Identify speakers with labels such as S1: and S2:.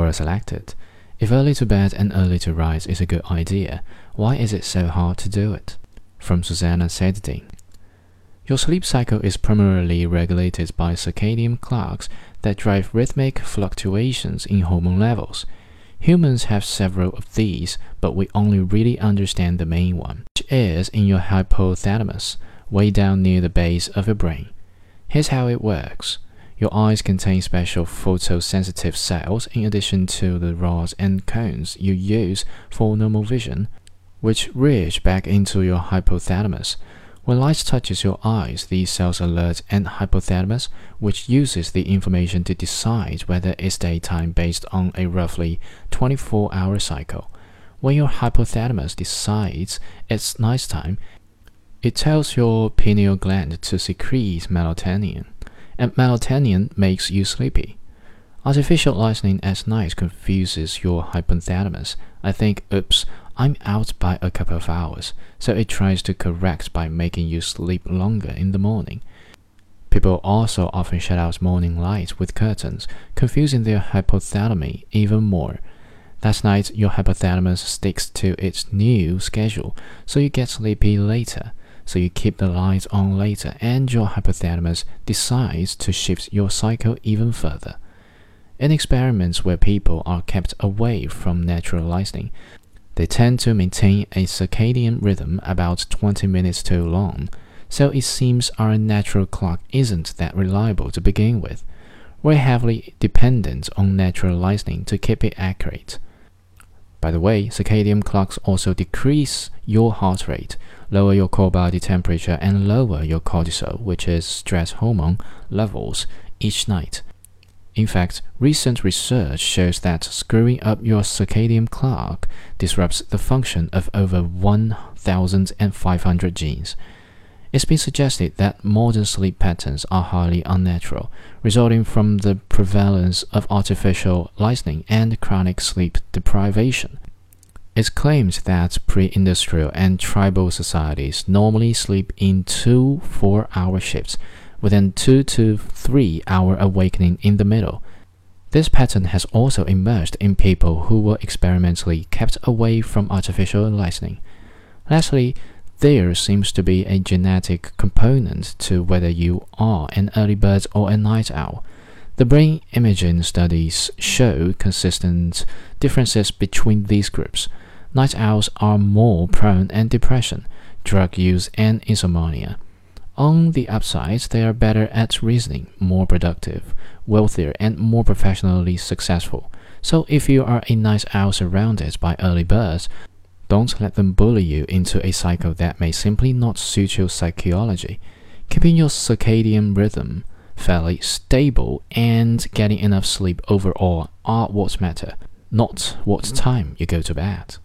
S1: Quora selected. If early to bed and early to rise is a good idea, why is it so hard to do it? From Susanna Sedin. Your sleep cycle is primarily regulated by circadian clocks that drive rhythmic fluctuations in hormone levels. Humans have several of these, but we only really understand the main one, which is in your hypothalamus, way down near the base of your brain. Here's how it works. Your eyes contain special photosensitive cells in addition to the rods and cones you use for normal vision, which reach back into your hypothalamus. When light touches your eyes, these cells alert an hypothalamus, which uses the information to decide whether it's daytime based on a roughly 24 hour cycle. When your hypothalamus decides it's nighttime, it tells your pineal gland to secrete melatonin and melatonin makes you sleepy. Artificial listening at night confuses your hypothalamus. I think, oops, I'm out by a couple of hours, so it tries to correct by making you sleep longer in the morning. People also often shut out morning light with curtains, confusing their hypothalamus even more. That night, your hypothalamus sticks to its new schedule, so you get sleepy later so you keep the lights on later, and your hypothalamus decides to shift your cycle even further. In experiments where people are kept away from natural lighting, they tend to maintain a circadian rhythm about 20 minutes too long, so it seems our natural clock isn't that reliable to begin with. We're heavily dependent on natural lighting to keep it accurate. By the way, circadian clocks also decrease your heart rate, lower your core body temperature, and lower your cortisol, which is stress hormone, levels each night. In fact, recent research shows that screwing up your circadian clock disrupts the function of over 1,500 genes. It's been suggested that modern sleep patterns are highly unnatural, resulting from the prevalence of artificial lighting and chronic sleep deprivation. It's claimed that pre-industrial and tribal societies normally sleep in two four-hour shifts, with a two to three-hour awakening in the middle. This pattern has also emerged in people who were experimentally kept away from artificial lighting. Lastly, there seems to be a genetic component to whether you are an early bird or a night owl. The brain imaging studies show consistent differences between these groups night owls are more prone to depression, drug use, and insomnia. On the upside, they are better at reasoning, more productive, wealthier, and more professionally successful. So, if you are a night owl surrounded by early birds, don't let them bully you into a cycle that may simply not suit your psychology. Keeping your circadian rhythm fairly stable and getting enough sleep overall are what matter, not what time you go to bed.